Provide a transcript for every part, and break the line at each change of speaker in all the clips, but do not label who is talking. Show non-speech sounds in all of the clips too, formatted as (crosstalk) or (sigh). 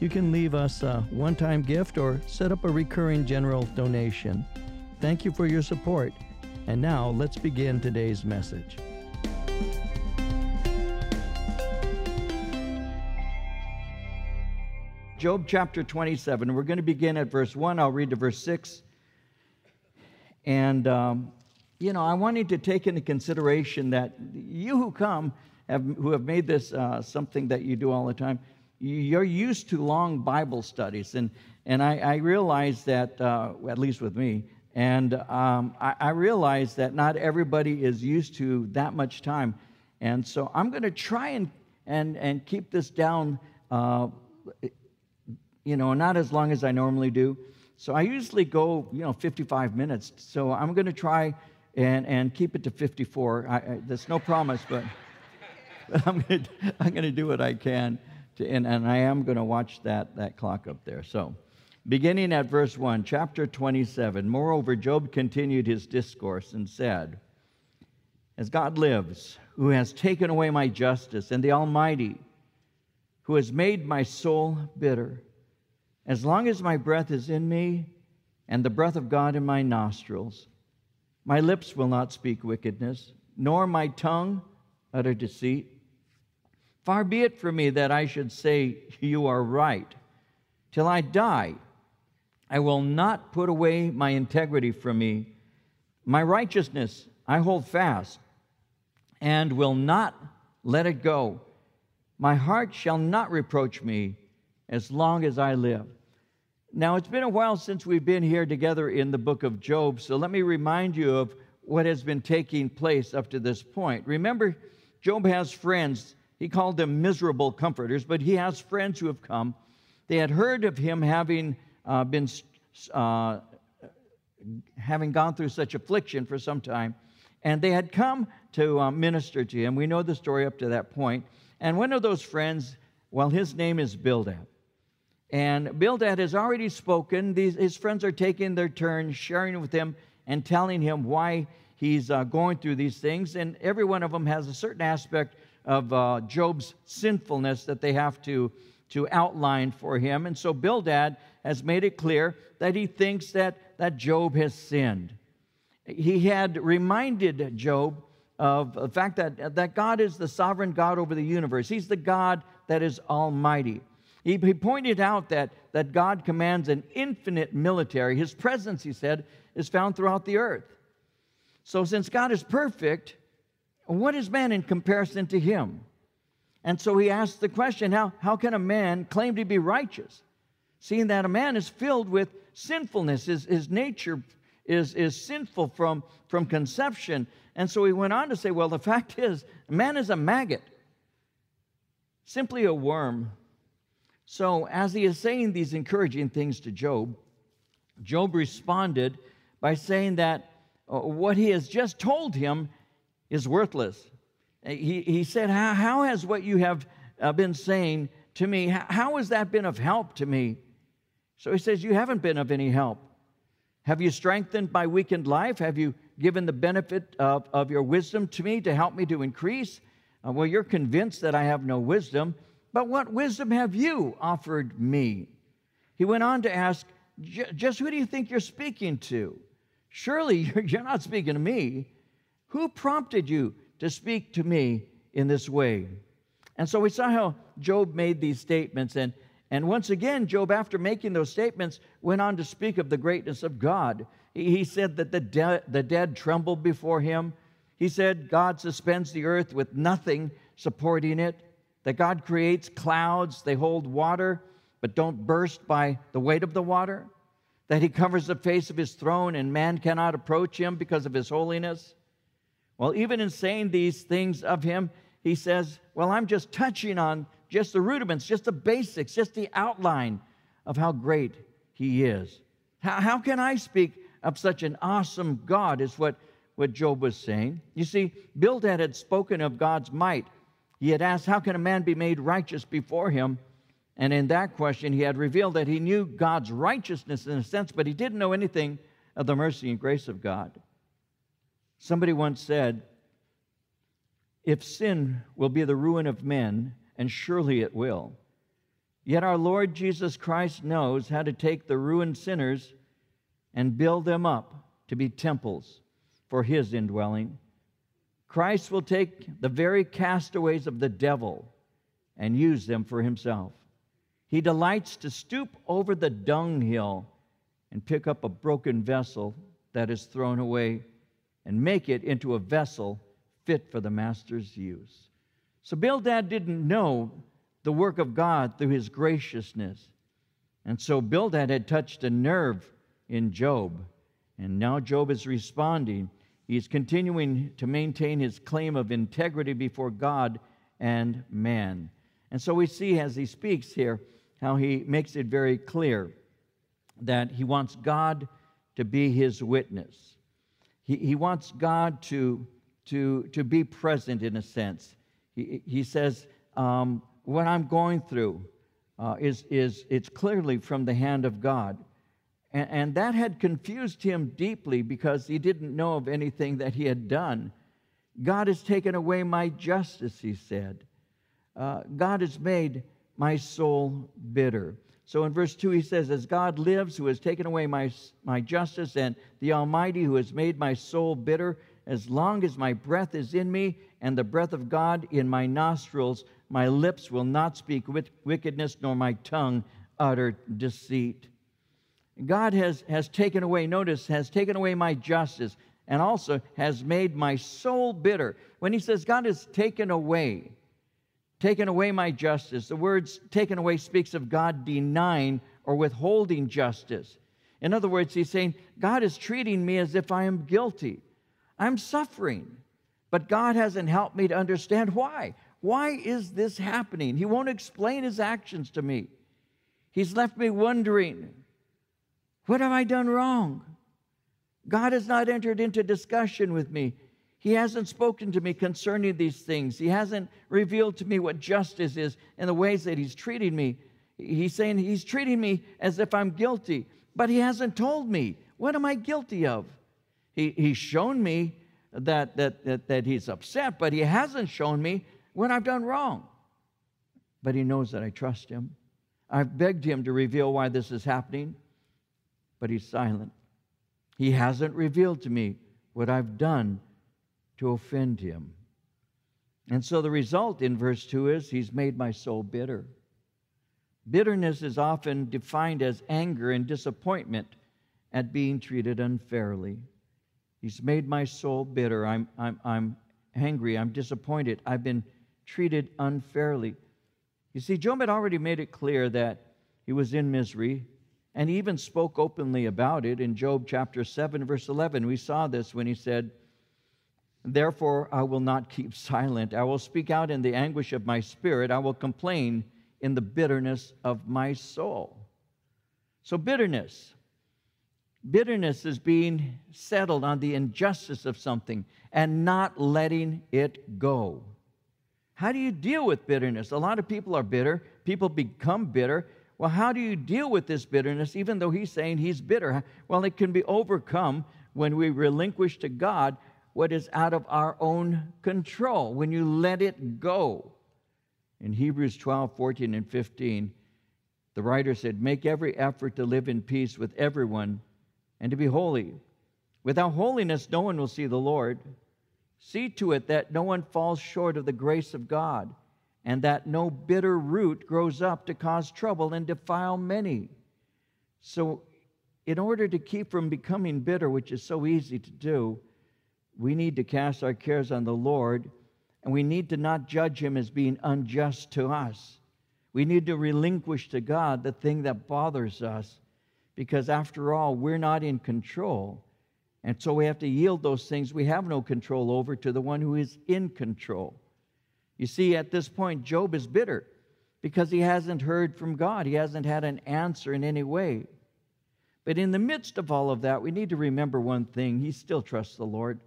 You can leave us a one time gift or set up a recurring general donation. Thank you for your support. And now let's begin today's message. Job chapter 27. We're going to begin at verse 1. I'll read to verse 6. And, um, you know, I wanted to take into consideration that you who come, have, who have made this uh, something that you do all the time, you're used to long Bible studies. And, and I, I realize that, uh, at least with me, and um, I, I realize that not everybody is used to that much time. And so I'm going to try and, and, and keep this down, uh, you know, not as long as I normally do. So I usually go, you know, 55 minutes. So I'm going to try and, and keep it to 54. I, I, there's no promise, but, but (laughs) I'm going I'm going to do what I can to, and, and I am going to watch that, that clock up there. So, beginning at verse 1, chapter 27. Moreover, Job continued his discourse and said, As God lives, who has taken away my justice, and the Almighty, who has made my soul bitter, as long as my breath is in me and the breath of God in my nostrils, my lips will not speak wickedness, nor my tongue utter deceit. Far be it from me that I should say, You are right. Till I die, I will not put away my integrity from me. My righteousness I hold fast and will not let it go. My heart shall not reproach me as long as I live. Now, it's been a while since we've been here together in the book of Job, so let me remind you of what has been taking place up to this point. Remember, Job has friends he called them miserable comforters, but he has friends who have come. They had heard of him having uh, been uh, having gone through such affliction for some time, and they had come to uh, minister to him. We know the story up to that point. And one of those friends, well, his name is Bildad. And Bildad has already spoken. These, his friends are taking their turn, sharing with him and telling him why he's uh, going through these things. And every one of them has a certain aspect of uh, Job's sinfulness that they have to, to outline for him. And so Bildad has made it clear that he thinks that, that Job has sinned. He had reminded Job of the fact that, that God is the sovereign God over the universe. He's the God that is almighty. He, he pointed out that, that God commands an infinite military. His presence, he said, is found throughout the earth. So, since God is perfect, what is man in comparison to him? And so he asks the question how, how can a man claim to be righteous, seeing that a man is filled with sinfulness? His, his nature is, is sinful from, from conception. And so he went on to say, well, the (laughs) fact is, man is a maggot, simply a worm. So as he is saying these encouraging things to Job, Job responded by saying that uh, what he has just told him is worthless. Uh, he, he said, how, how has what you have uh, been saying to me, how has that been of help to me? So he says, You haven't been of any help. Have you strengthened my weakened life? Have you given the benefit of, of your wisdom to me to help me to increase? Uh, well, you're convinced that I have no wisdom, but what wisdom have you offered me? He went on to ask, Just who do you think you're speaking to? Surely (laughs) you're, you're not speaking to me. Who prompted you to speak to me in this way? And so we saw how Job made these statements. And, and once again, Job, after making those statements, went on to speak of the greatness of God. He, he said that the, de- the dead trembled before him. He said God suspends the earth with nothing supporting it, that God creates clouds, they hold water, but don't burst by the weight of the water, that he covers the face of his throne and man cannot approach him because of his holiness well, even in saying these things of him, he says, Well, I'm just touching on just the rudiments, just the basics, just the outline of how great He is. How, how can I speak of such an awesome God, is what, what Job was saying. You see, Bildad had spoken of God's might. He had asked, How can a man be made righteous before him? And in that question, he had revealed that he knew God's righteousness in a sense, but he didn't know anything of the mercy and grace of God. Somebody once said, If sin will be the ruin of men, and surely it will, yet our Lord Jesus Christ knows how to take the ruined sinners and build them up to be temples for his indwelling. Christ will take the very castaways of the devil and use them for himself. He delights to stoop over the dunghill and pick up a broken vessel that is thrown away and make it into a vessel fit for the master's use. So Bildad didn't know the work of God through his graciousness. And so Bildad had touched a nerve in Job. And now Job is responding. He's continuing to maintain his claim of integrity before God and man. And so we see as he speaks here how he makes it very clear that he wants God to be his witness. He, he wants God to, to, to be present in a sense. He, he says, um, What I'm going through uh, is, is it's clearly from the hand of God. And, and that had confused him deeply because he didn't know of anything that he had done. God has taken away my justice, he said. Uh, God has made my soul bitter. So in verse 2, he says, As God lives, who has taken away my, my justice, and the Almighty, who has made my soul bitter, as long as my breath is in me and the breath of God in my nostrils, my lips will not speak with wickedness, nor my tongue utter deceit. God has, has taken away, notice, has taken away my justice and also has made my soul bitter. When he says God has taken away, taken away my justice, the words taken away speaks of God denying or withholding justice. In other words, he's saying, God is treating me as if I am guilty. I'm suffering, but God hasn't helped me to understand why. Why is this happening? He won't explain his actions to me. He's left me wondering what have I done wrong? God has not entered into discussion with me. He hasn't spoken to me concerning these things. He hasn't revealed to me what justice is and the ways that He's treating me. He's saying He's treating me as if I'm guilty, but He hasn't told me what am I guilty of. He, he's shown me that, that, that, that He's upset, but He hasn't shown me what I've done wrong. But He knows that I trust Him. I've begged Him to reveal why this is happening but he's silent. He hasn't revealed to me what I've done to offend him. And so the result in verse 2 is he's made my soul bitter. Bitterness is often defined as anger and disappointment at being treated unfairly. He's made my soul bitter. I'm, I'm, I'm angry. I'm disappointed. I've been treated unfairly. You see, Job had already made it clear that he was in misery, and he even spoke openly about it in Job chapter 7, verse 11. We saw this when he said, Therefore, I will not keep silent. I will speak out in the anguish of my spirit. I will complain in the bitterness of my soul. So, bitterness. Bitterness is being settled on the injustice of something and not letting it go. How do you deal with bitterness? A lot of people are bitter. People become bitter well, how do you deal with this bitterness, even though he's saying he's bitter? Well, it can be overcome when we relinquish to God what is out of our own control, when you let it go. In Hebrews 12, 14, and 15, the writer said, Make every effort to live in peace with everyone and to be holy. Without holiness, no one will see the Lord. See to it that no one falls short of the grace of God and that no bitter root grows up to cause trouble and defile many. So, in order to keep from becoming bitter, which is so easy to do, we need to cast our cares on the Lord, and we need to not judge Him as being unjust to us. We need to relinquish to God the thing that bothers us, because after all, we're not in control. And so we have to yield those things we have no control over to the one who is in control. You see, at this point, Job is bitter. because he hasn't heard from God. He hasn't had an answer in any way. But in the midst of all of that, we need to remember one thing he still trusts the Lord.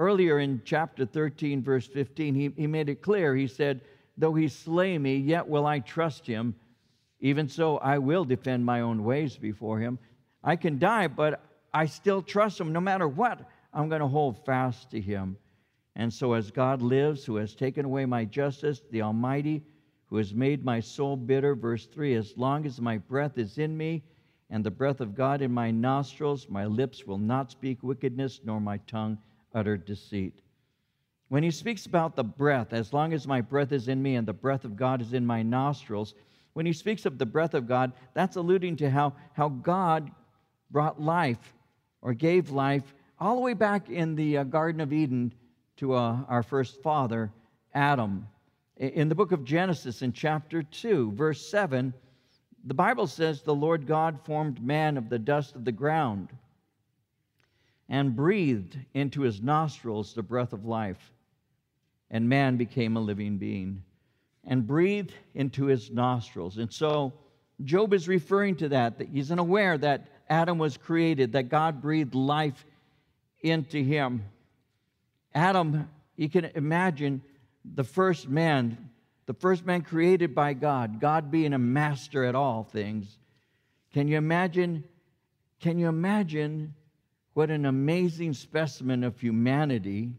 Earlier in chapter 13, verse 15, he, he made it clear. He said, Though he slay me, yet will I trust him. Even so, I will defend my own ways before him. I can die, but I still trust him. No matter what, I'm going to hold fast to him. And so, as God lives, who has taken away my justice, the Almighty, who has made my soul bitter, verse 3 as long as my breath is in me and the breath of God in my nostrils, my lips will not speak wickedness, nor my tongue utter deceit. When he speaks about the breath, as long as my breath is in me and the breath of God is in my nostrils, when he speaks of the breath of God, that's alluding to how, how God brought life or gave life all the way back in the uh, Garden of Eden to uh, our first father, Adam. In the book of Genesis, in chapter 2, verse 7, the Bible says the Lord God formed man of the dust of the ground and breathed into his nostrils the breath of life, and man became a living being and breathed into his nostrils. And so Job is referring to that, that he's unaware that Adam was created, that God breathed life into him. Adam, you can imagine the first man, the first man created by God, God being a master at all things. Can you imagine? Can you imagine what an amazing specimen of humanity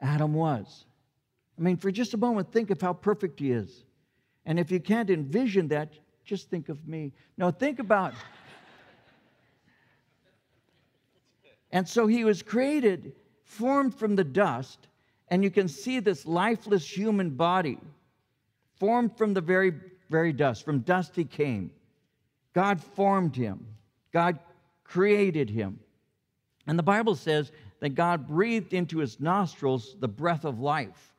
Adam was? I mean, for just a moment, think of how perfect he is. And if you can't envision that, just think of me. No, think about. (laughs) and so he was created, formed from the dust, and you can see this lifeless human body formed from the very, very dust. From dust he came. God formed him, God created him. And the Bible says that God breathed into his nostrils the breath of life.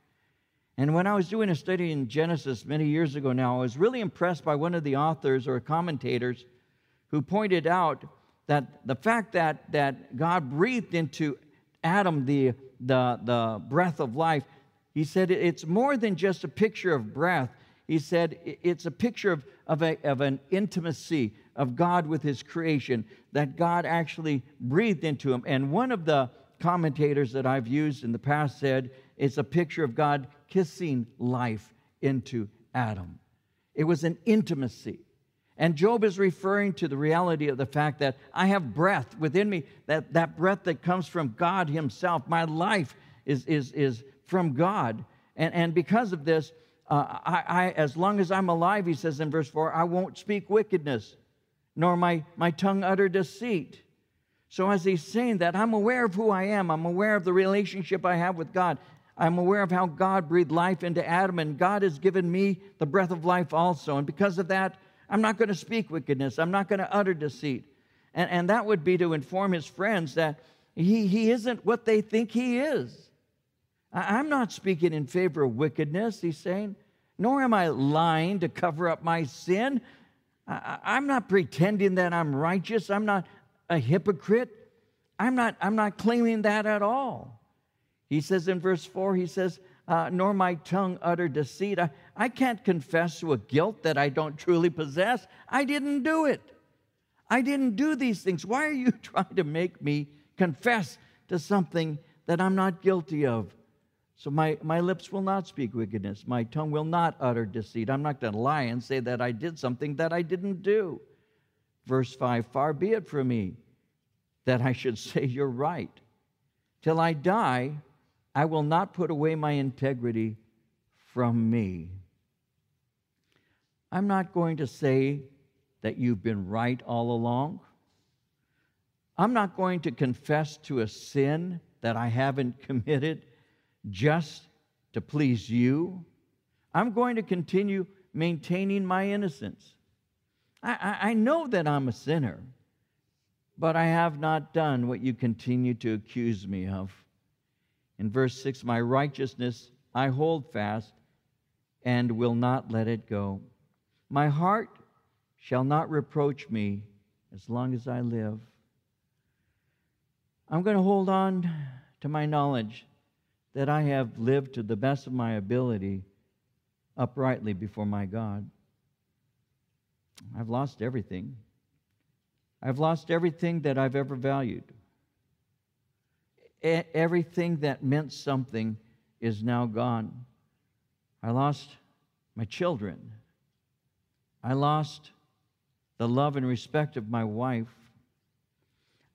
And when I was doing a study in Genesis many years ago now, I was really impressed by one of the authors or commentators who pointed out that the fact that, that God breathed into Adam the, the, the breath of life, he said it's more than just a picture of breath. He said it's a picture of, of, a, of an intimacy of God with his creation, that God actually breathed into him. And one of the commentators that I've used in the past said it's a picture of God kissing life into Adam. It was an intimacy. And Job is referring to the reality of the fact that I have breath within me, that, that breath that comes from God Himself. My life is, is, is from God. And, and because of this, uh, I, I, as long as I'm alive, he says in verse 4, I won't speak wickedness, nor my, my tongue utter deceit. So, as he's saying that, I'm aware of who I am. I'm aware of the relationship I have with God. I'm aware of how God breathed life into Adam, and God has given me the breath of life also. And because of that, I'm not going to speak wickedness, I'm not going to utter deceit. And, and that would be to inform his friends that he, he isn't what they think he is. I'm not speaking in favor of wickedness, he's saying, nor am I lying to cover up my sin. I, I'm not pretending that I'm righteous, I'm not a hypocrite. I'm not, I'm not claiming that at all. He says in verse 4, he says, uh, Nor my tongue utter deceit. I, I can't confess to a guilt that I don't truly possess. I didn't do it. I didn't do these things. Why are you (laughs) trying to make me confess to something that I'm not guilty of? So my, my lips will not speak wickedness. My tongue will not utter deceit. I'm not going to lie and say that I did something that I didn't do. Verse 5 Far be it from me that I should (laughs) say you're right. Till I die, I will not put away my integrity from me. I'm not going to say that you've been right all along. I'm not going to confess to a sin that I haven't (laughs) committed just to please you. I'm going to continue maintaining my innocence. I, I, I, know that I'm a sinner, but I have not done what you continue to accuse me of. In verse 6, my righteousness I hold fast and will not let it go. My heart shall not reproach me as long as I live. I'm going to hold on to my knowledge that I have lived to the best of my ability uprightly before my God. I've lost everything. I've lost everything that I've ever valued. E- everything that meant something is now gone. I lost my children. I lost the love and respect of my wife.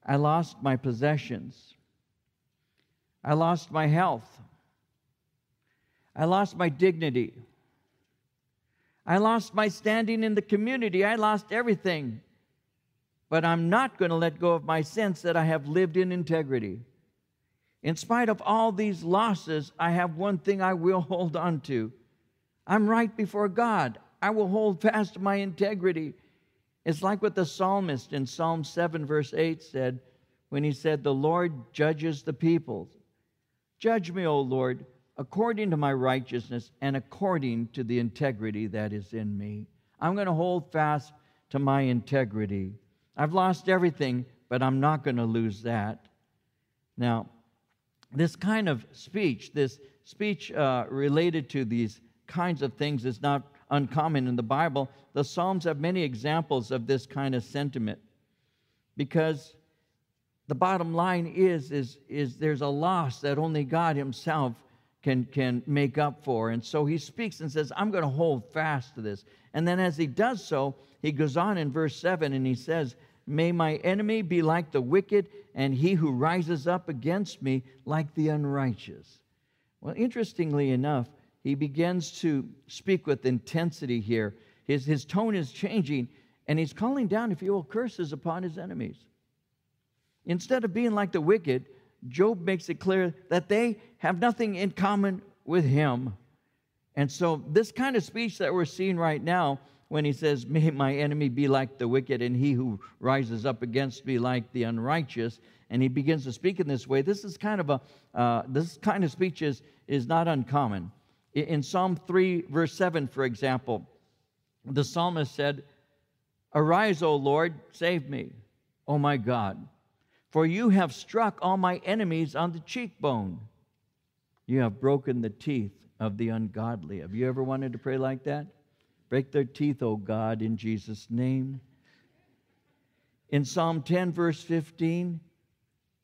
I lost my possessions. I lost my health. I lost my dignity. I lost my standing in the community. I lost everything. But I'm not going to let go of my sense that I have lived in integrity. In spite of all these losses, I have one thing I will (laughs) hold on to. I'm right before God. I will hold fast to my integrity. It's like what the psalmist in Psalm 7, verse 8 said when he said, The Lord judges the peoples. Judge me, O Lord, according to my righteousness and according to the integrity that is in me. I'm going to hold fast to my integrity. I've lost everything, but I'm not going to lose that. Now, this kind of speech, this speech uh, related to these kinds of things, is not uncommon in the Bible. The Psalms have many examples of this kind of sentiment because the bottom line is, is, is there's a loss that only God Himself can, can make up for. And so he speaks and says, I'm going to hold fast to this. And then as he does so, he goes on in verse 7 and he says, May my enemy be like the wicked, and he who rises up against me like the unrighteous. Well, interestingly enough, he begins to speak with intensity here. His, his tone is changing, and he's calling down, if you will, curses upon his enemies. Instead of being like the wicked, Job makes it clear that they have nothing in common with him. And so, this kind of speech that we're seeing right now, when he says, May my enemy be like the wicked, and he who rises up against me like the unrighteous, and he begins to speak in this way, this is kind of a, uh, this kind of speech is, is not uncommon. In Psalm 3, verse 7, for example, the psalmist said, Arise, O Lord, save me, O my God. For you have struck all my enemies on the cheekbone. You have broken the teeth of the ungodly. Have you ever wanted to pray like that? Break their teeth, O God, in Jesus' name. In Psalm 10, verse 15,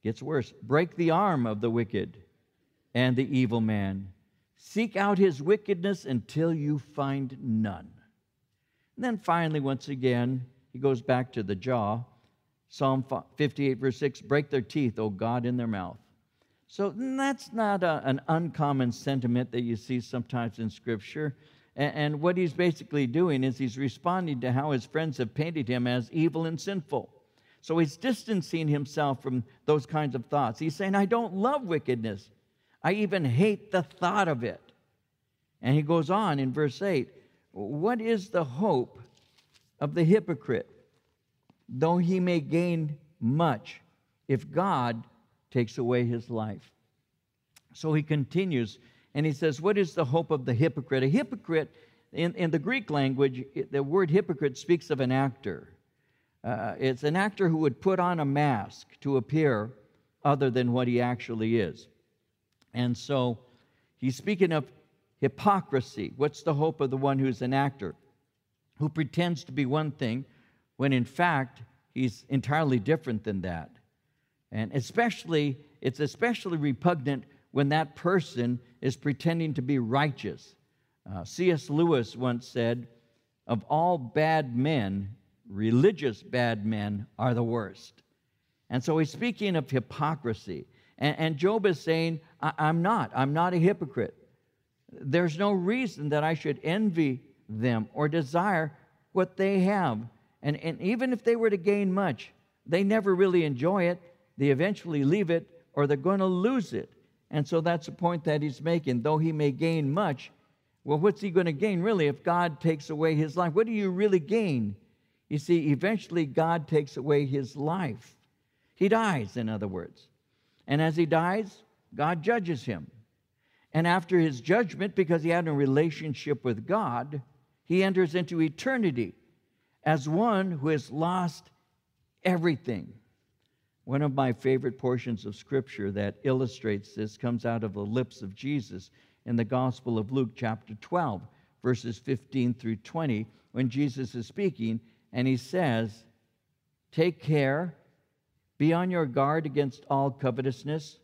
gets worse. Break the arm of the wicked and the evil man. Seek out his wickedness until you find none. And then finally, once again, he goes back to the jaw. Psalm 58, verse 6 break their teeth, O God, in their mouth. So mm, that's not a, an uncommon sentiment that you see sometimes in Scripture. And, and what he's basically doing is he's responding to how his friends have painted him as evil and sinful. So he's distancing himself from those kinds of thoughts. He's saying, I don't love wickedness. I even hate the thought of it. And he goes on in verse 8 What is the hope of the hypocrite? Though he may gain much if God takes away his life. So he continues and he says, What is the hope of the hypocrite? A hypocrite, in, in the Greek language, the word hypocrite speaks of an actor. Uh, it's an actor who would put on a mask to appear other than what he actually is. And so he's speaking of hypocrisy. What's the hope of the one who's an actor? Who pretends to be one thing when in fact he's entirely different than that. And especially, it's especially repugnant when that person is pretending to be righteous. Uh, C.S. Lewis once said, Of all bad men, religious bad men are the worst. And so he's speaking of hypocrisy. And, and Job is saying, I'm not. I'm not a hypocrite. There's no reason that I should envy them or desire what they have. And, and even if they were to gain much, they never really enjoy it. They eventually leave it or they're going to lose it. And so that's the point that he's making. Though he may gain much, well, what's he going to gain really if God takes away his life? What do you really gain? You see, eventually God takes away his life. He dies, in other words. And as he dies, God judges him. And after his judgment, because he had a relationship with God, he enters into eternity as one who has lost everything. One of my favorite portions of scripture that illustrates this comes out of the lips of Jesus in the Gospel of Luke, chapter 12, verses 15 through 20, when Jesus is speaking, and he says, Take care, be on your guard against all covetousness,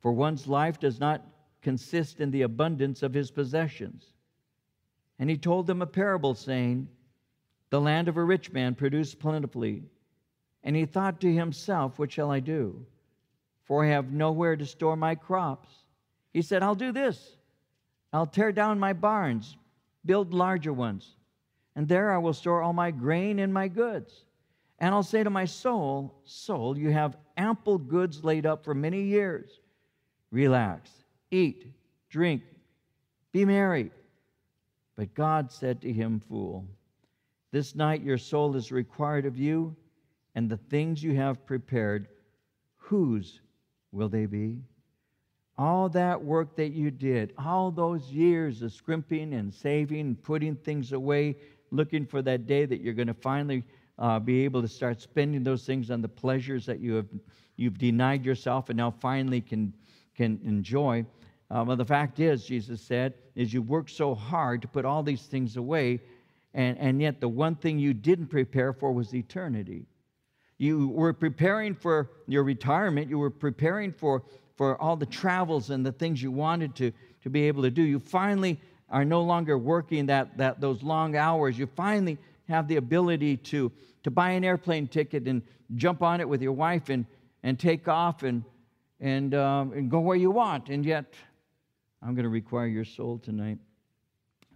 for one's life does not consist in the abundance of his possessions. And he told them a parable, saying, The land of a rich man produced plentifully. And he thought to himself, What shall I do? For I have nowhere to store my crops. He said, I'll do this. I'll tear down my barns, build larger ones, and there I will store all my grain and my goods. And I'll say to my soul, Soul, you have ample goods laid up for many years. Relax, eat, drink, be merry. But God said to him, Fool, this night your soul is required of you, and the things you have prepared, whose will they be? All that work that you did, all those years of scrimping and saving and putting things away, looking for that day that you're going to finally uh, be able to start spending those things on the pleasures that you have you've denied yourself and now finally can can enjoy. Uh, well, the fact is, Jesus said, is you worked so hard to put all these things away, and, and yet the one thing you didn't prepare for was eternity. You were preparing for your retirement, you were preparing for, for all the travels and the things you wanted to, to be able to do. You finally are no longer working that, that, those long hours. You finally have the ability to, to buy an airplane ticket and jump on it with your wife and, and take off and, and, um, and go where you want. And yet, I'm going to require your soul tonight.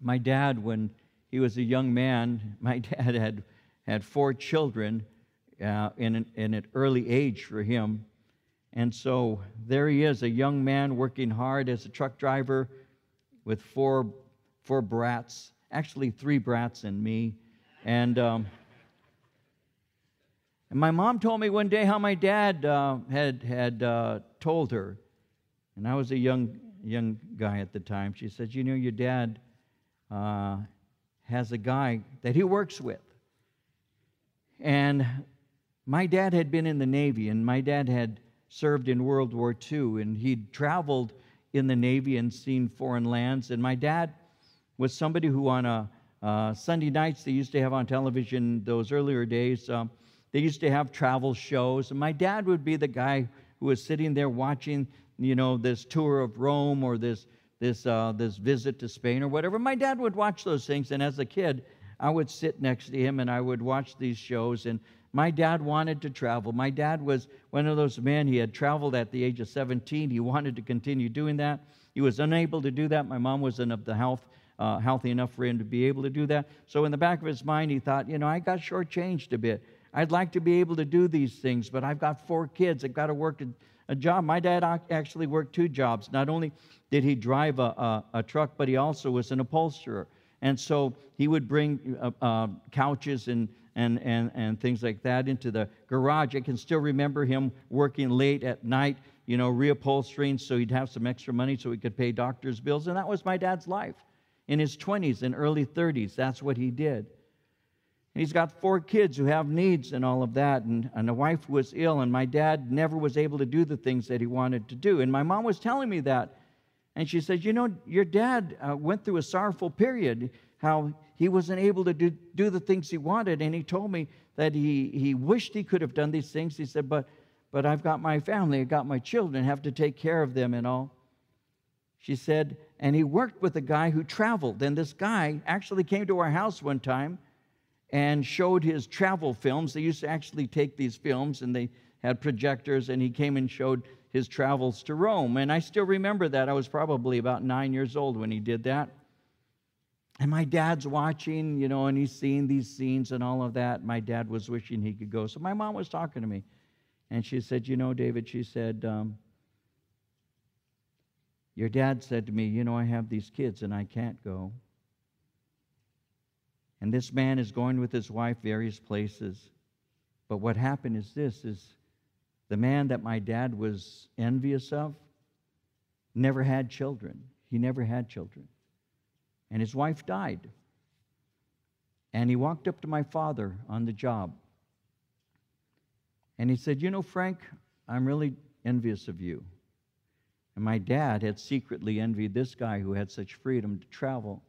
My dad, when he was a young man, (laughs) my dad had, had four children uh, in, an, in an early age for him. And so there he is, a young man working hard as a truck driver with four, four brats, actually three brats and me. And, um, and my mom told me one day how my dad uh, had, had uh, told her, and I was a young young guy at the time. She said, You know, your dad uh, has a guy that he works with. And my dad had been in the Navy, and my dad had served in World War II, and he'd traveled in the Navy and seen foreign lands. And my dad was somebody who, on a uh, Sunday nights, they used to have on television those earlier days, um, they used to have travel shows. And my dad would be the guy who was sitting there watching you know, this tour of Rome or this, this, uh, this visit to Spain or whatever. My dad would watch those things, and as a kid, I would sit next to him and I would watch these shows. And my dad wanted to travel. My dad was one of those men, he had traveled at the age of 17. He wanted to continue doing that. He was unable to do that. My mom wasn't of the health. Uh, healthy enough for him to be able to do that. So, in the back of his mind, he thought, you know, I got shortchanged a bit. I'd like to be able to do these things, but I've got four kids. I've got to work a job. My dad actually worked two jobs. Not only did he drive a, a, a truck, but he also was an upholsterer. And so he would bring uh, uh, couches and, and, and, and things like that into the garage. I can still remember him working late at night, you know, reupholstering so he'd have some extra money so he could pay doctor's bills. And that was my dad's life. In his 20s and early 30s, that's what he did. And he's got four kids who have needs and all of that. And, and a wife who was ill, and my dad never was able to do the things that he wanted to do. And my mom was telling me that. And she said, You know, your dad uh, went through a sorrowful period, how he wasn't able to do, do the things he wanted. And he told me that he, he wished he could have done these things. He said, But but I've got my family, I've got my children, have to take care of them and all. She said, and he worked with a guy who traveled. And this guy actually came to our house one time and showed his travel films. They used to actually take these films and they had projectors, and he came and showed his travels to Rome. And I still remember that. I was probably about nine years old when he did that. And my dad's watching, you know, and he's seeing these scenes and all of that. My dad was wishing he could go. So my mom was talking to me, and she said, You know, David, she said, um, Your dad said to me, You know, I have these kids and I can't go. And this man is going with his wife various places. But what happened is this is the man that my dad was envious of never had children. He never had children. And his wife died. And he walked up to my father on the job. And he said, You know, Frank, I'm really envious of you. And my dad had secretly envied this guy who had such freedom to travel.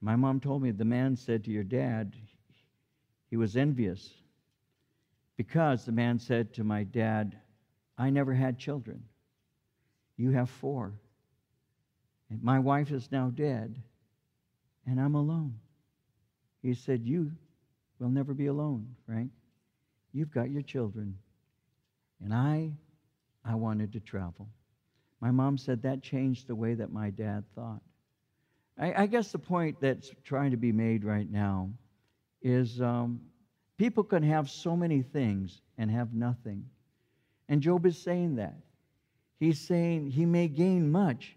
My mom told me the man said to your dad, he was envious because the man said to my dad, I never had children. You have four. And my wife is now dead, and I'm alone. He said, You will never be alone, Frank. You've got your children. And I, I wanted to travel. My mom said that changed the way that my dad thought. I, I guess the point that's trying to be made right now is um, people can have so many things and have nothing. And Job is saying that. He's saying he may gain much,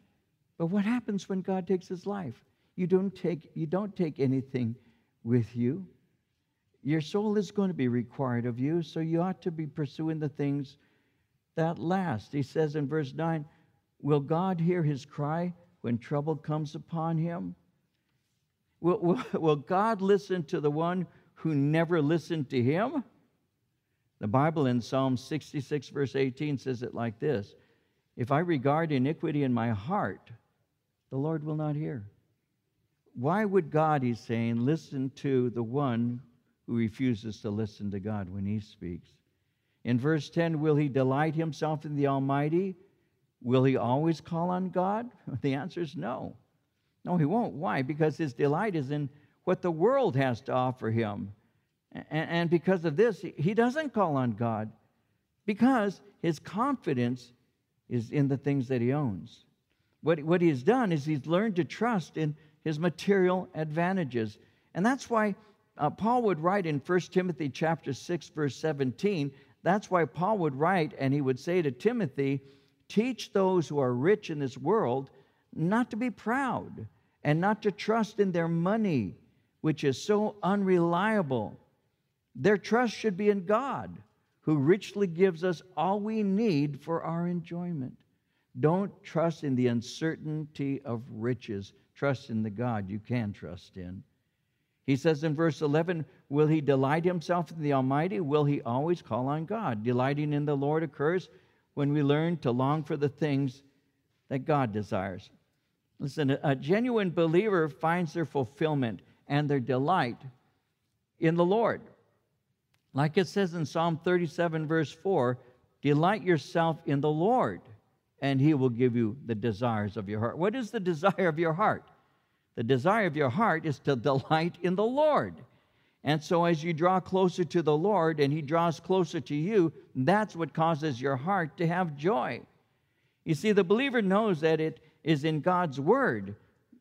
but what happens when God takes his life? You don't take, you don't take anything with you. Your soul is going to be required of you, so you ought to be pursuing the things that last. He says in verse 9, Will God hear his cry when trouble comes upon him? Will, will, (laughs) will God listen to the one who never listened to him? The Bible in Psalm 66, verse 18, says it like this If I regard iniquity in my heart, the Lord will not hear. Why would God, he's saying, listen to the one who refuses to listen to God when he speaks? In verse 10, will he delight himself in the Almighty? Will he always call on God? (laughs) The answer is no. No, he won't. Why? Because his delight is in what the world has to offer him. And, because of this, he doesn't call on God because his confidence is in the things that he owns. What, what he's done is he's learned to trust in his material advantages. And that's why uh, Paul would write in 1 Timothy chapter 6 verse 17, that's why Paul would write and he would say to Timothy, teach those who are rich in this world not to be proud and not to trust in their money, which is so unreliable. Their trust should be in God, who richly gives us all we need for our enjoyment. Don't trust in the uncertainty of riches. Trust in the God you can trust in. He says in verse 11, Will he delight himself in the Almighty? Will he always call on God? Delighting in the Lord occurs when we learn to long for the things that God desires. Listen, a genuine believer finds their fulfillment and their delight in the Lord. Like it says in Psalm 37, verse 4, delight yourself in the Lord, and he will give you the desires of your heart. What is the desire of your heart? The desire of your heart is to (laughs) delight in the Lord. And so, as you draw closer to the Lord and He draws closer to you, that's what causes your heart to have joy. You see, the believer knows that it is in God's Word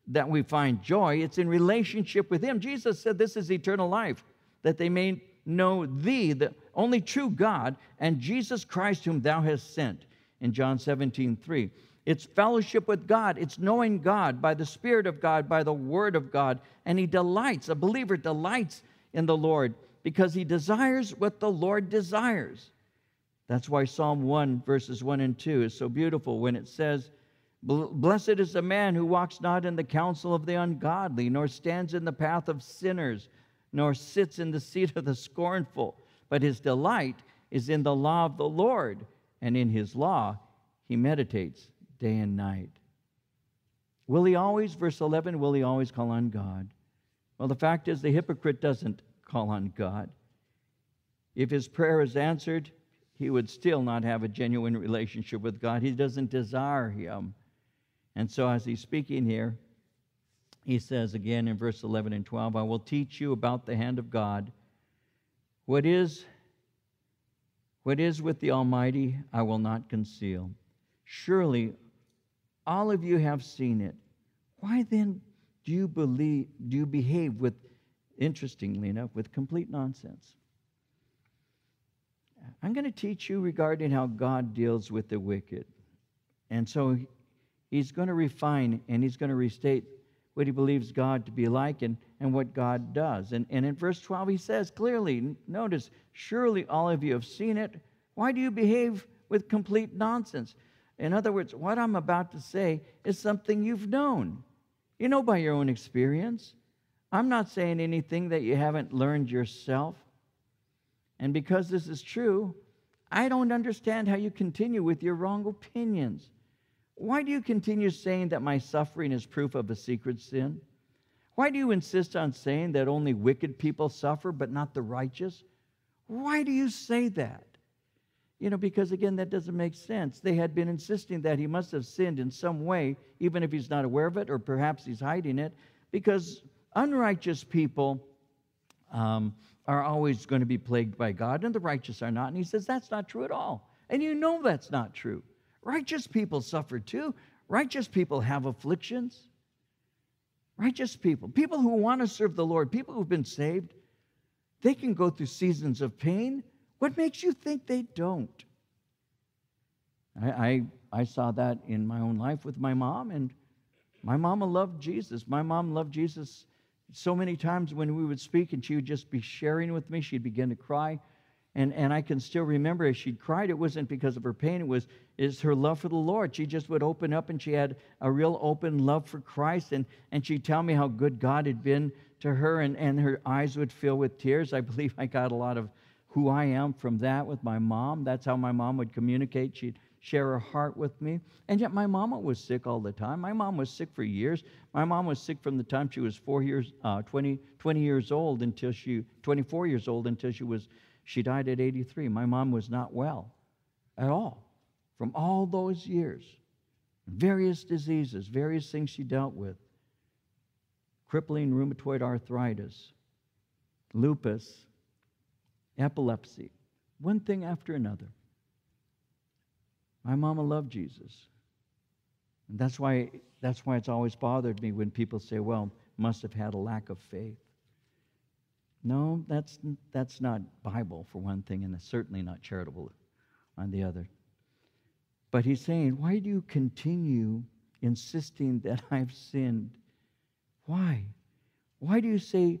that we find joy, it's in relationship with Him. Jesus said, This is eternal life, that they may know Thee, the only true God, and Jesus Christ, whom Thou hast sent. In John 17, 3. It's fellowship with God. It's knowing God by the Spirit of God, by the Word of God. And he delights, a believer delights in the Lord because he desires what the Lord desires. That's why Psalm 1, verses 1 and 2 is so beautiful when it says, Blessed is the man who walks not in the counsel of the ungodly, nor stands in the path of sinners, nor sits in the seat of the scornful, but his delight is in the law of the Lord, and in his law he meditates day and night. Will he always, verse 11, will he always call on God? Well, the fact is, the hypocrite doesn't call on God. If his prayer is answered, he would still not have a genuine relationship with God. He doesn't desire him. And so, as he's speaking here, he says again in verse 11 and 12, I will teach you about the hand of God. What is, what is with the Almighty, I will not conceal. Surely all of you have seen it. Why then do you believe do you behave with interestingly enough with complete nonsense? I'm going to teach you regarding how God deals with the wicked. And so he's going to refine and he's going to restate what he believes God to be like and, and what God does. And, and in verse 12, he says clearly, notice, surely all of you have seen it. Why do you behave with complete nonsense? In other words, what I'm about to say is something you've known. You know by your own experience. I'm not saying anything that you haven't learned yourself. And because this is true, I don't understand how you continue with your wrong opinions. Why do you continue saying that my suffering is proof of a secret sin? Why do you insist on saying that only wicked people suffer, but not the righteous? Why do you say that? You know, because again, that doesn't make sense. They had been insisting that he must have sinned in some way, even if he's not aware of it, or perhaps he's hiding it, because unrighteous people um, are always going to be plagued by God, and the righteous are not. And he says that's not true at all. And you know that's not true. Righteous people suffer too. Righteous people have afflictions. Righteous people, people who want to serve the Lord, people who've been saved, they can go through seasons of pain. What makes you think they don't? I, I, I saw that in my own life with my mom, and my mama loved Jesus. My mom loved Jesus so many times when we would speak and she would just be sharing with me, she'd begin to cry. And, and I can still remember as she cried, it wasn't because of her pain, it was is her love for the Lord. She just would open up and she had a real open love for Christ. And, and she'd tell me how good God had been to her, and, and her eyes would fill with tears. I (laughs) believe I got a lot of who I am from that with my mom. That's how my mom would communicate. She'd share her heart with me. And yet my mama was sick all the time. My mom was sick for years. My mom was sick from the time she was four years, uh, 20, 20 years old until she, 24 years old until she was she died at 83. My mom was not well at all from all those years. Various diseases, various things she dealt with crippling rheumatoid arthritis, lupus, epilepsy, one thing after another. My mama loved Jesus. And that's why, that's why it's always bothered me when people say, well, must have had a lack of faith. No, that's, that's not Bible, for one thing, and it's certainly not charitable on the other. But he's saying, Why do you continue insisting that (laughs) I've sinned? Why? Why do you say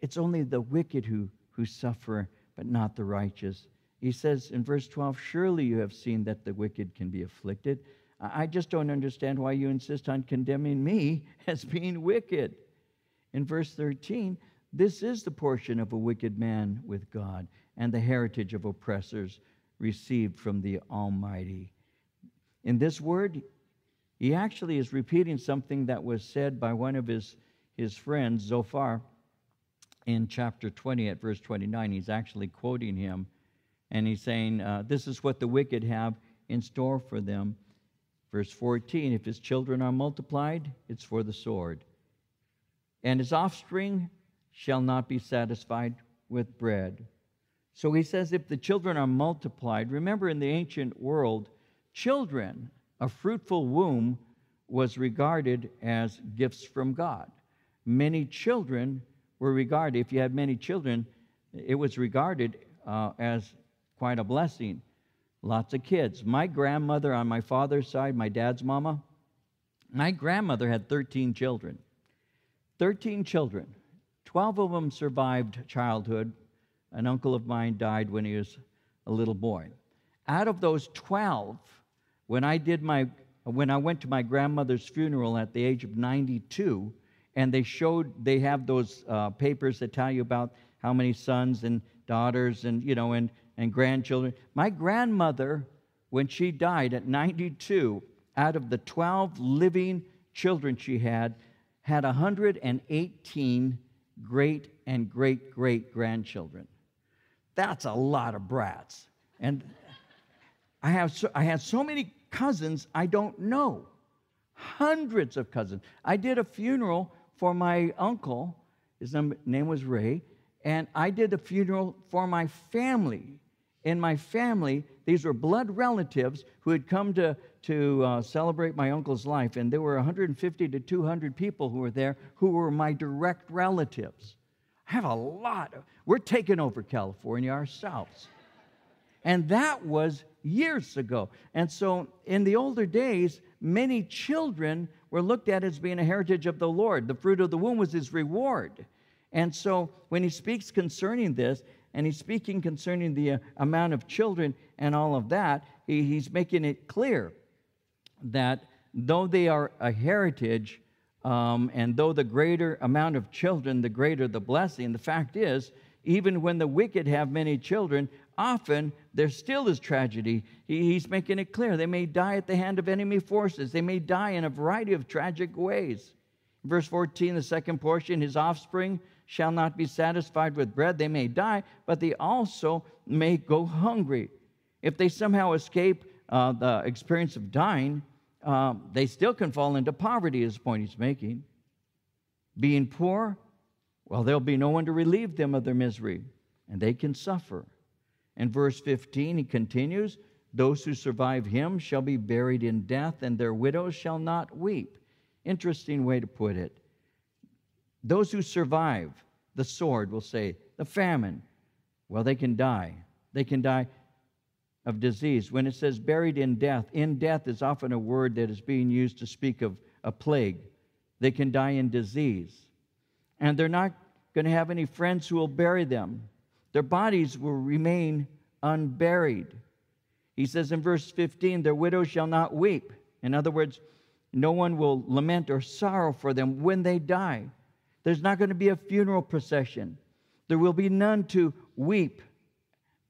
it's only the wicked who, who suffer, but not the righteous? He says in verse 12, Surely you have seen that the wicked can be afflicted. I just don't understand why you insist on condemning me (laughs) as being wicked. In verse 13, this is the portion of a wicked man with God and the heritage of oppressors received from the Almighty. In this word, he actually is repeating something that was said by one of his, his friends, Zophar, in chapter 20 at verse 29. He's actually quoting him, and he's saying, uh, This is what the wicked have in store for them. Verse 14 If his children are multiplied, it's for the sword, and his offspring shall not be satisfied with bread. So he says, if the children are multiplied, remember in the ancient world, children, a fruitful womb, was regarded as gifts from God. Many children were regarded, if you had many children, it was regarded uh, as quite a blessing. Lots of kids. My grandmother on my father's side, my dad's mama, my grandmother had 13 children. 13 children. Twelve of them survived childhood. An uncle of mine died when he was a little boy. Out of those 12, when I did my when I went to my grandmother's funeral at the age of 92, and they showed they have those uh, papers that tell you about how many sons and daughters and you know and and grandchildren. My grandmother, when she died at 92, out of the 12 living children she had, had 118 great and great great grandchildren. That's a lot of brats. And I have so, I have so many cousins I don't know. Hundreds of cousins. I did a funeral for my uncle. His name was Ray. And I did a funeral for my family. In my family, these were blood relatives who had come to, to uh, celebrate my uncle's life. And there were 150 to 200 people who were there who were my direct relatives. I have a lot. Of, we're taking over California ourselves. And that was years ago. And so in the older days, many children were looked at as being a heritage of the Lord. The fruit of the womb was his reward. And so when he speaks concerning this, and he's speaking concerning the uh, amount of children and all of that. He, he's making it clear that though they are a heritage, um, and though the greater amount of children, the greater the blessing, the fact is, even when the wicked have many children, often there still is tragedy. He, he's making it clear. They may die at the hand of enemy forces, they may die in a variety of tragic ways. Verse 14, the second portion, his offspring shall not be satisfied with bread. They may die, but they also may go hungry. If they somehow escape uh, the experience of dying, uh, they still can fall into poverty, is the point he's making. Being poor, well, there'll be no one to relieve them of their misery, and they can suffer. In verse 15, he continues Those who survive him shall be buried in death, and their widows shall not weep. Interesting way to put it. Those who survive the sword, will say, the famine, well, they can die. They can die of disease. When it says buried in death, in death is often a word that is being used to speak of a plague. They can die in disease. And they're not going to have any friends who will bury them. Their bodies will remain unburied. He says in verse 15, their widows shall not weep. In other words, no one will lament or sorrow for them when they die. There's not going to be a funeral procession. There will be none to weep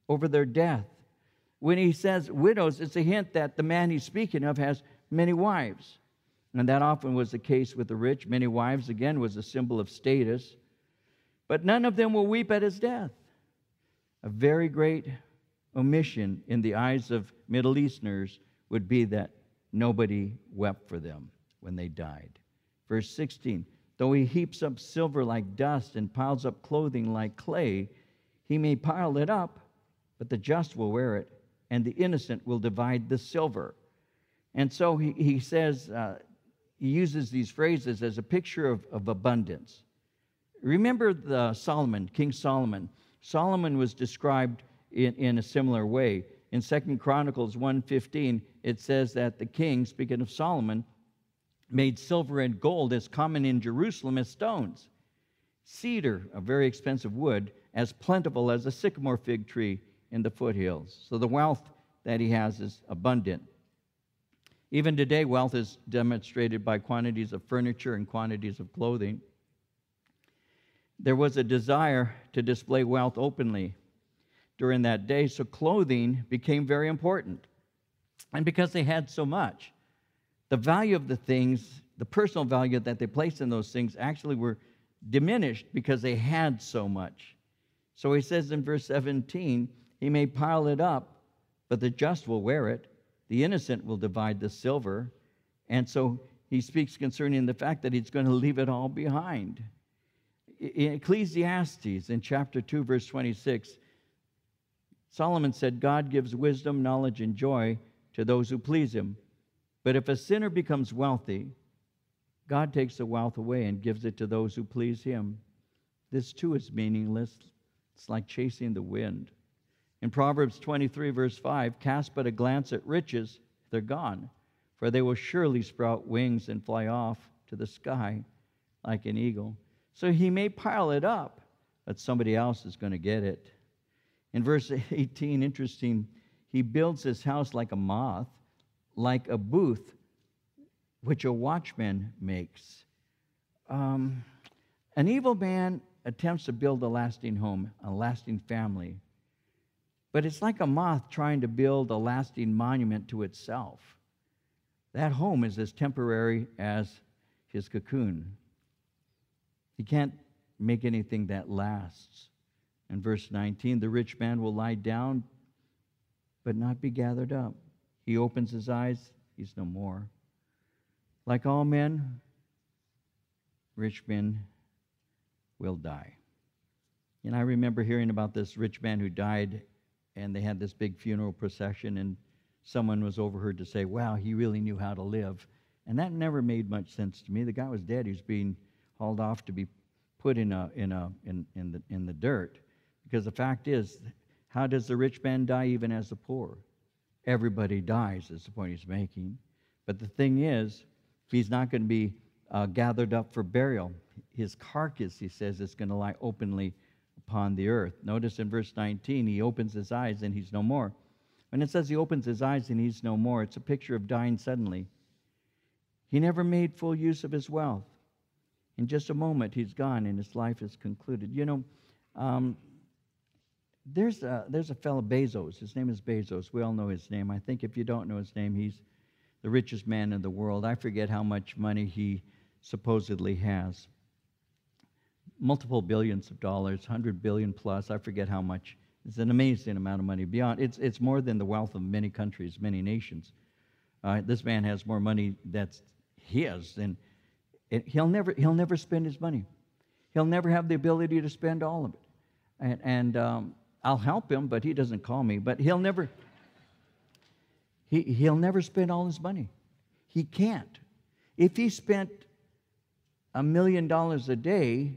over their death. When he says widows, it's a hint that the man he's speaking of has many wives. And that often was the case with the rich. Many wives, again, was a symbol of status. But none of them will weep at his death. A very great omission in the eyes of Middle Easterners would be that nobody wept for them when they died. Verse 16 Though he heaps up silver like dust and piles up clothing like clay, he may pile it up, but the just will wear it, and the innocent will divide the silver. And so he, he says, uh, he uses these phrases as a picture of, of abundance. Remember the Solomon, King Solomon. Solomon was described in, in a similar way. In Second Chronicles 1.15, it says that the king, speaking of Solomon, made silver and gold as common in Jerusalem as stones. Cedar, a very expensive wood, as plentiful as a sycamore fig tree in the foothills. So the wealth that he has is abundant. Even today, wealth is demonstrated by quantities of furniture and quantities of clothing. There was a desire to display wealth openly during that day, so clothing became very important. And because they had so much, the value of the things, the personal value that they placed in those things, actually were diminished because they had so much. So he says in verse 17, He may pile it up, but the just will wear it, the innocent will divide the silver. And so he speaks concerning the fact that he's going to leave it all behind. In Ecclesiastes, in chapter 2, verse 26, Solomon said, God gives wisdom, knowledge, and joy to those who please him. But if a sinner becomes wealthy, God takes the wealth away and gives it to those who please him. This too is meaningless. It's like chasing the wind. In Proverbs 23, verse 5, cast but a glance at riches, they're gone, for they will surely sprout wings and fly off to the sky like an eagle. So he may pile it up, but somebody else is going to get it. In verse 18, interesting, he builds his house like a moth, like a booth which a watchman makes. Um, an evil man attempts to build a lasting home, a lasting family, but it's like a moth trying to build a lasting monument to itself. That home is as temporary as his cocoon. He can't make anything that lasts. In verse 19, the rich man will lie down but not be gathered up. He opens his eyes, he's no more. Like all men, rich men will die. And I remember hearing about this rich man who died, and they had this big funeral procession, and someone was overheard to say, Wow, he really knew how to live. And that never made much sense to me. The guy was dead. He was being hauled off to be put in, a, in, a, in, in, the, in the dirt. Because the fact is, how does the rich man die even as the poor? Everybody dies, is the point he's making. But the thing is, he's not going to be uh, gathered up for burial. His carcass, he says, is going to lie openly upon the earth. Notice in verse 19, he opens his eyes and he's no more. When it says he opens his eyes and he's no more, it's a picture of dying suddenly. He never made full use of his wealth. In just a moment, he's gone and his life is concluded. You know, um, there's a, there's a fellow Bezos. His name is Bezos. We all know his name. I think if you don't know his name, he's the richest man in the world. I forget how much money he supposedly has. Multiple billions of dollars, 100 billion plus, I forget how much. It's an amazing amount of money. Beyond, it's, it's more than the wealth of many countries, many nations. Uh, this man has more money that's his, and he'll never, he'll never spend his money. He'll never have the ability to spend all of it. And, and um, I'll help him, but he doesn't call me. But he'll never, he, he'll never spend all his money. He can't. If he spent a million dollars a day,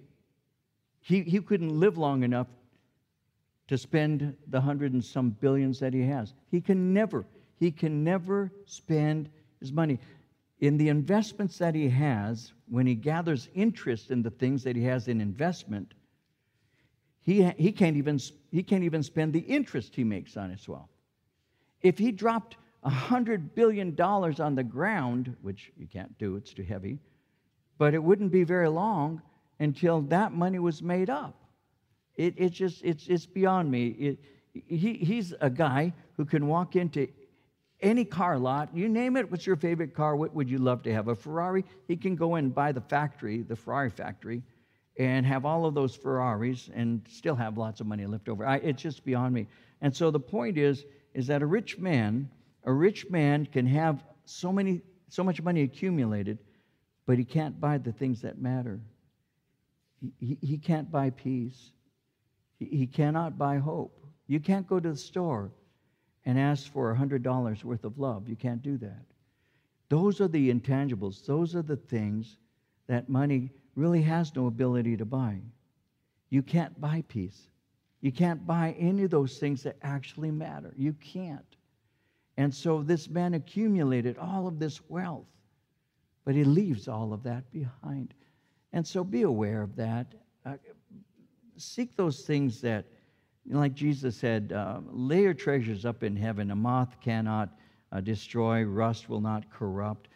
he, he couldn't live long enough to spend the hundred and some billions that he has. He can never, he can never spend his money. In the investments that he has, when he gathers interest in the things that he has in investment, he, he, can't even, he can't even spend the interest he makes on his wealth. If he dropped $100 billion on the ground, which you can't do, it's too heavy, but it wouldn't be very long until that money was made up. It, it just, it's, it's beyond me. It, he, he's a guy who can walk into any car lot, you name it, what's your favorite car? What would you love to have? A Ferrari? He can go and buy the factory, the Ferrari factory, and have all of those Ferraris and still have lots of money left over. I, it's just beyond me. And so the point is, is that a rich man a rich man can have so many so much money accumulated, but he can't buy the things that matter. He, he, he can't buy peace. He, he cannot buy hope. You can't go to the store and ask for $100 worth of love. You can't do that. Those are the intangibles. Those are the things that money really has no ability to buy. You can't buy peace. You can't buy any of those things that actually matter. You can't. And so this man accumulated all of this wealth, but he leaves all of that behind. And so be aware of that. Uh, seek those things that, like Jesus said, uh, lay your treasures up in heaven. A moth cannot uh, destroy, rust will not corrupt.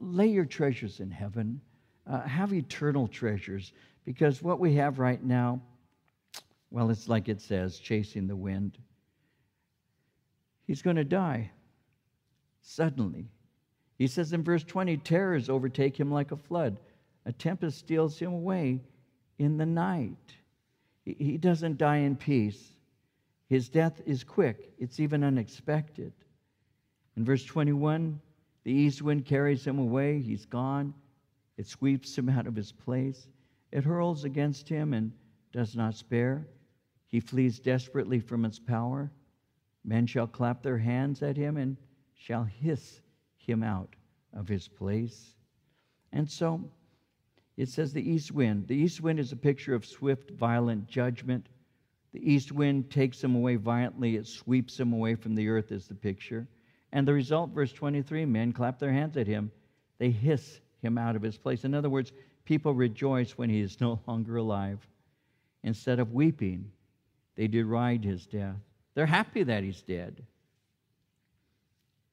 Lay your treasures in heaven. Uh, have eternal treasures because what we have right now, well, it's like it says, chasing the wind. He's going to die suddenly. He says in verse 20 terrors overtake him like a flood, a tempest steals him away in the night. He doesn't die in peace. His death is quick, it's even unexpected. In verse 21, the east wind carries him away, he's gone. It sweeps him out of his place. It hurls against him and does not spare. He flees desperately from its power. Men shall clap their hands at him and shall hiss him out of his place. And so it says the east wind. The east wind is a picture of swift, violent judgment. The east wind takes them away violently, it sweeps them away from the earth, is the picture. And the result, verse 23 men clap their hands at him, they hiss him out of his place. In other words, people rejoice when he is no (laughs) longer alive. Instead of weeping, they deride his death. They're happy that he's dead.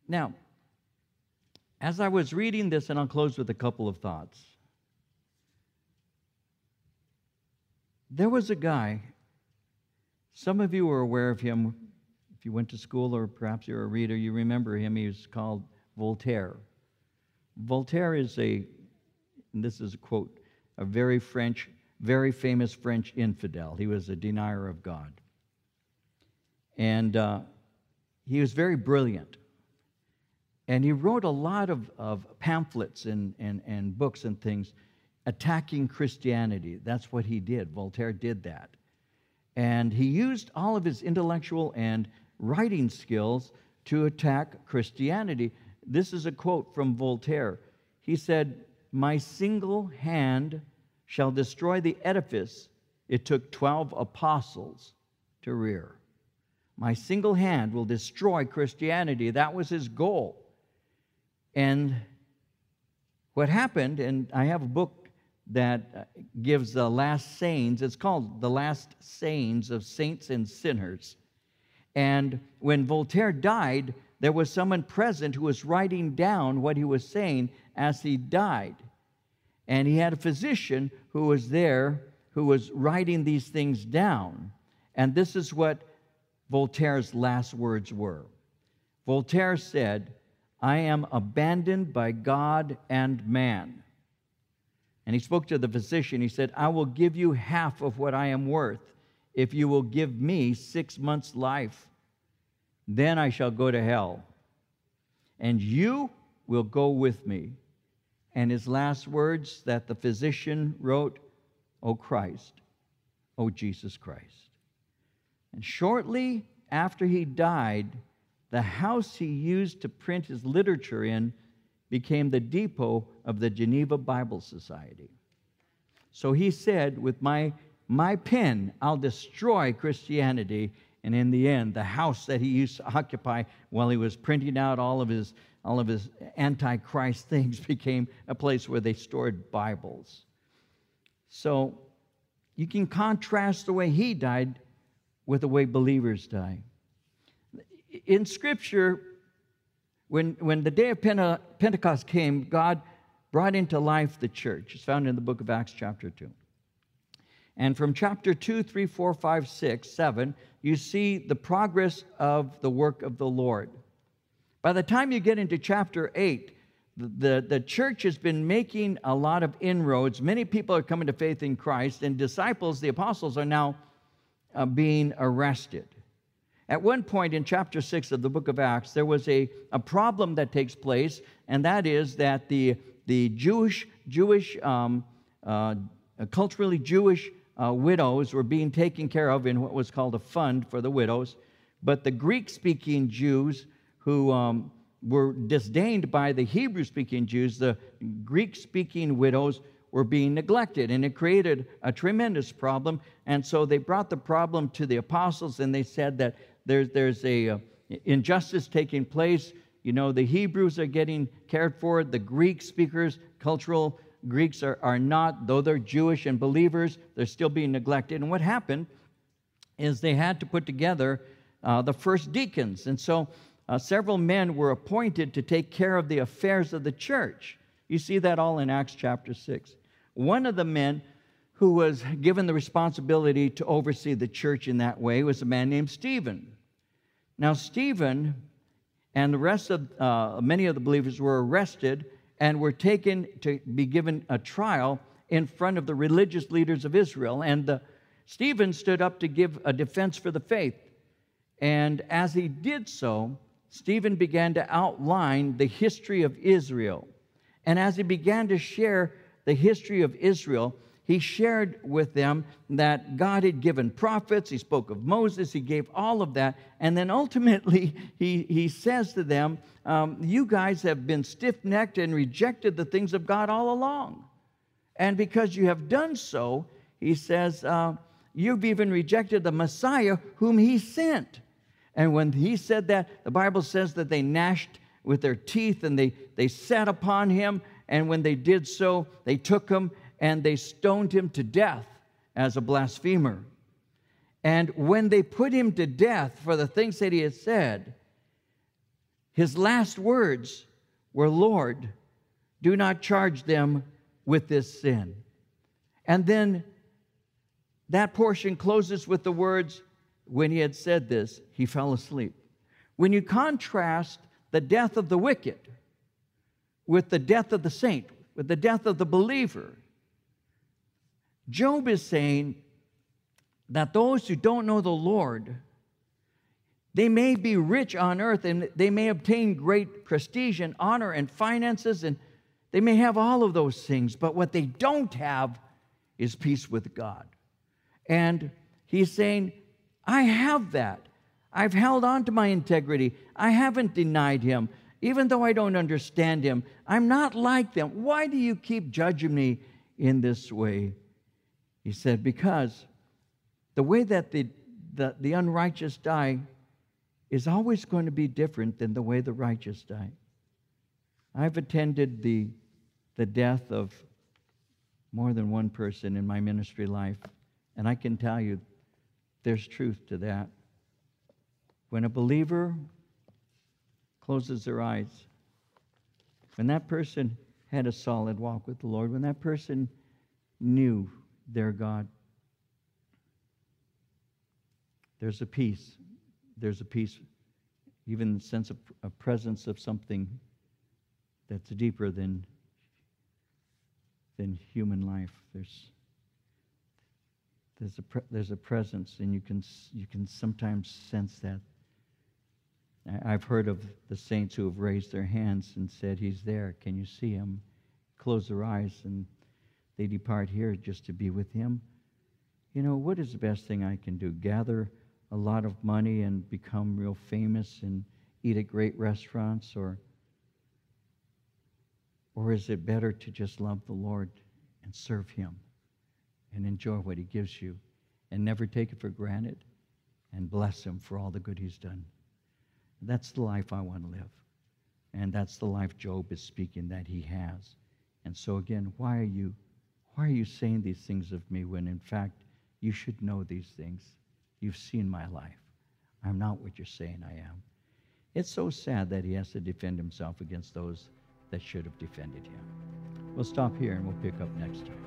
Now, as I was reading this, and I'll close with a couple of thoughts. There was a guy, some of you are aware of him. If you went to school or perhaps you're a reader, you remember him. He was called Voltaire. Voltaire is a, this is a quote, a very French, very famous French infidel. He was a denier of God. And uh, he was very brilliant. And he wrote a lot of, of pamphlets and, and, and books and things attacking Christianity. That's what he did. Voltaire did that. And he used all of his intellectual and writing skills to attack Christianity. This is a quote from Voltaire. He said, My single hand shall destroy the edifice it took 12 apostles to rear. My single hand will destroy Christianity. That was his goal. And what happened, and I have a book that uh, gives the last sayings, it's called The Last Sayings of Saints and Sinners. And when Voltaire died, there was someone present who was writing down what he was saying as he died. And he had a physician who was there who was writing these things down. And this is what Voltaire's last words were Voltaire said, I am abandoned by God and man. And he spoke to the physician. He said, I will give you half of what I am worth if you will give me six months' life. Then I shall go to hell. And you will go with me. And his last words that the physician wrote, O Christ, O Jesus Christ. And shortly after he died, the house he used to print his literature in became the depot of the Geneva Bible Society. So he said, With my, my pen, I'll destroy Christianity. And in the end, the house that he used to occupy while he was printing out all of his, all of his antichrist (laughs) things became a place where they stored Bibles. So you can contrast the way he died with the way believers die. In Scripture, when, when the day of Pentecost came, God brought into life the church. It's found in the book of Acts, chapter 2. And from chapter 2, 3, 4, 5, 6, 7, you see the progress of the work of the Lord. By the time you get into chapter 8, the, the church has been making a lot of inroads. Many people are coming to faith in Christ, and disciples, the apostles, are now uh, being arrested. At one point in chapter 6 of the book of Acts, there was a, a problem that takes place, and that is that the, the Jewish, Jewish um, uh, culturally Jewish uh, widows were being taken care of in what was called a fund for the widows, but the Greek speaking Jews who um, were disdained by the Hebrew speaking Jews, the Greek speaking widows were being neglected, and it created a tremendous problem. And so they brought the problem to the apostles, and they said that there's, there's a uh, injustice taking place. You know, the Hebrews are getting cared for, the Greek speakers, cultural Greeks are, are not, though they're Jewish and believers, they're still being neglected. And what happened is they had to put together uh, the first deacons. And so uh, several men were appointed to take care of the affairs of the church. You see that all in Acts chapter 6. One of the men who was given the responsibility to oversee the church in that way was a man named Stephen. Now, Stephen and the rest of uh, many of the believers were arrested and were taken to be given a trial in front of the religious leaders of Israel. And the, Stephen stood up to give a defense for the faith. And as he did so, Stephen began to outline the history of Israel. And as he began to share the history of Israel, he shared with them that God had given prophets. He spoke of Moses. He gave all of that. And then ultimately, (laughs) he, he says to them, um, You guys have been stiff necked and rejected the things of God all along. And because you have done so, he says, uh, You've even rejected the Messiah whom he sent. And when he said that, the Bible says that they gnashed with their teeth and they, they sat upon him. And when they did so, they took him and they stoned him to death as a blasphemer. And when they put him to death for the things that he had said, his last words were, Lord, do not charge them with this sin. And then that portion closes with the words, when he had said this, he fell asleep. When you contrast the death of the wicked with the death of the saint, with the death of the believer, Job is saying that those who don't know the Lord, they may be rich on earth and they may obtain great prestige and honor and finances and they may have all of those things, but what they don't have is peace with God. And he's saying, I have that. I've held on to my integrity. I haven't denied him. Even though I don't understand him, I'm not like them. Why do you keep judging me in this way? He said, Because the way that the, the, the unrighteous die is always going to be different than the way the righteous die. I've attended the, the death of more than one person in my ministry life, and I can tell you there's truth to that. When a believer closes their eyes, when that person had a solid walk with the Lord, when that person knew their God. There's a peace. There's a peace, even the sense of a presence of something that's deeper than than human life. There's, there's, a, pre- there's a presence, and you can, you can sometimes sense that. I- I've heard of the saints who have raised their hands and said, He's there. Can you see Him? Close their eyes, and they depart here just to be with Him. You know, what is the best thing I can do? Gather a lot of money and become real famous and eat at great restaurants or or is it better to just love the Lord and serve him and enjoy what he gives you and never take it for granted and bless him for all the good he's done? That's the life I want to live. And that's the life Job is speaking that he has. And so again, why are you why are you saying these things of me when in fact you should know these things? You've seen my life. I'm not what you're saying I am. It's so sad that he has to defend himself against those that should have defended him. We'll stop here and we'll pick up next time.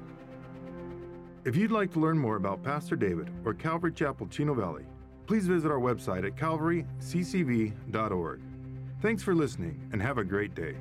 If you'd like to learn more about Pastor David or Calvary Chapel Chino Valley, please visit our website at calvaryccv.org. Thanks for listening and have a great day.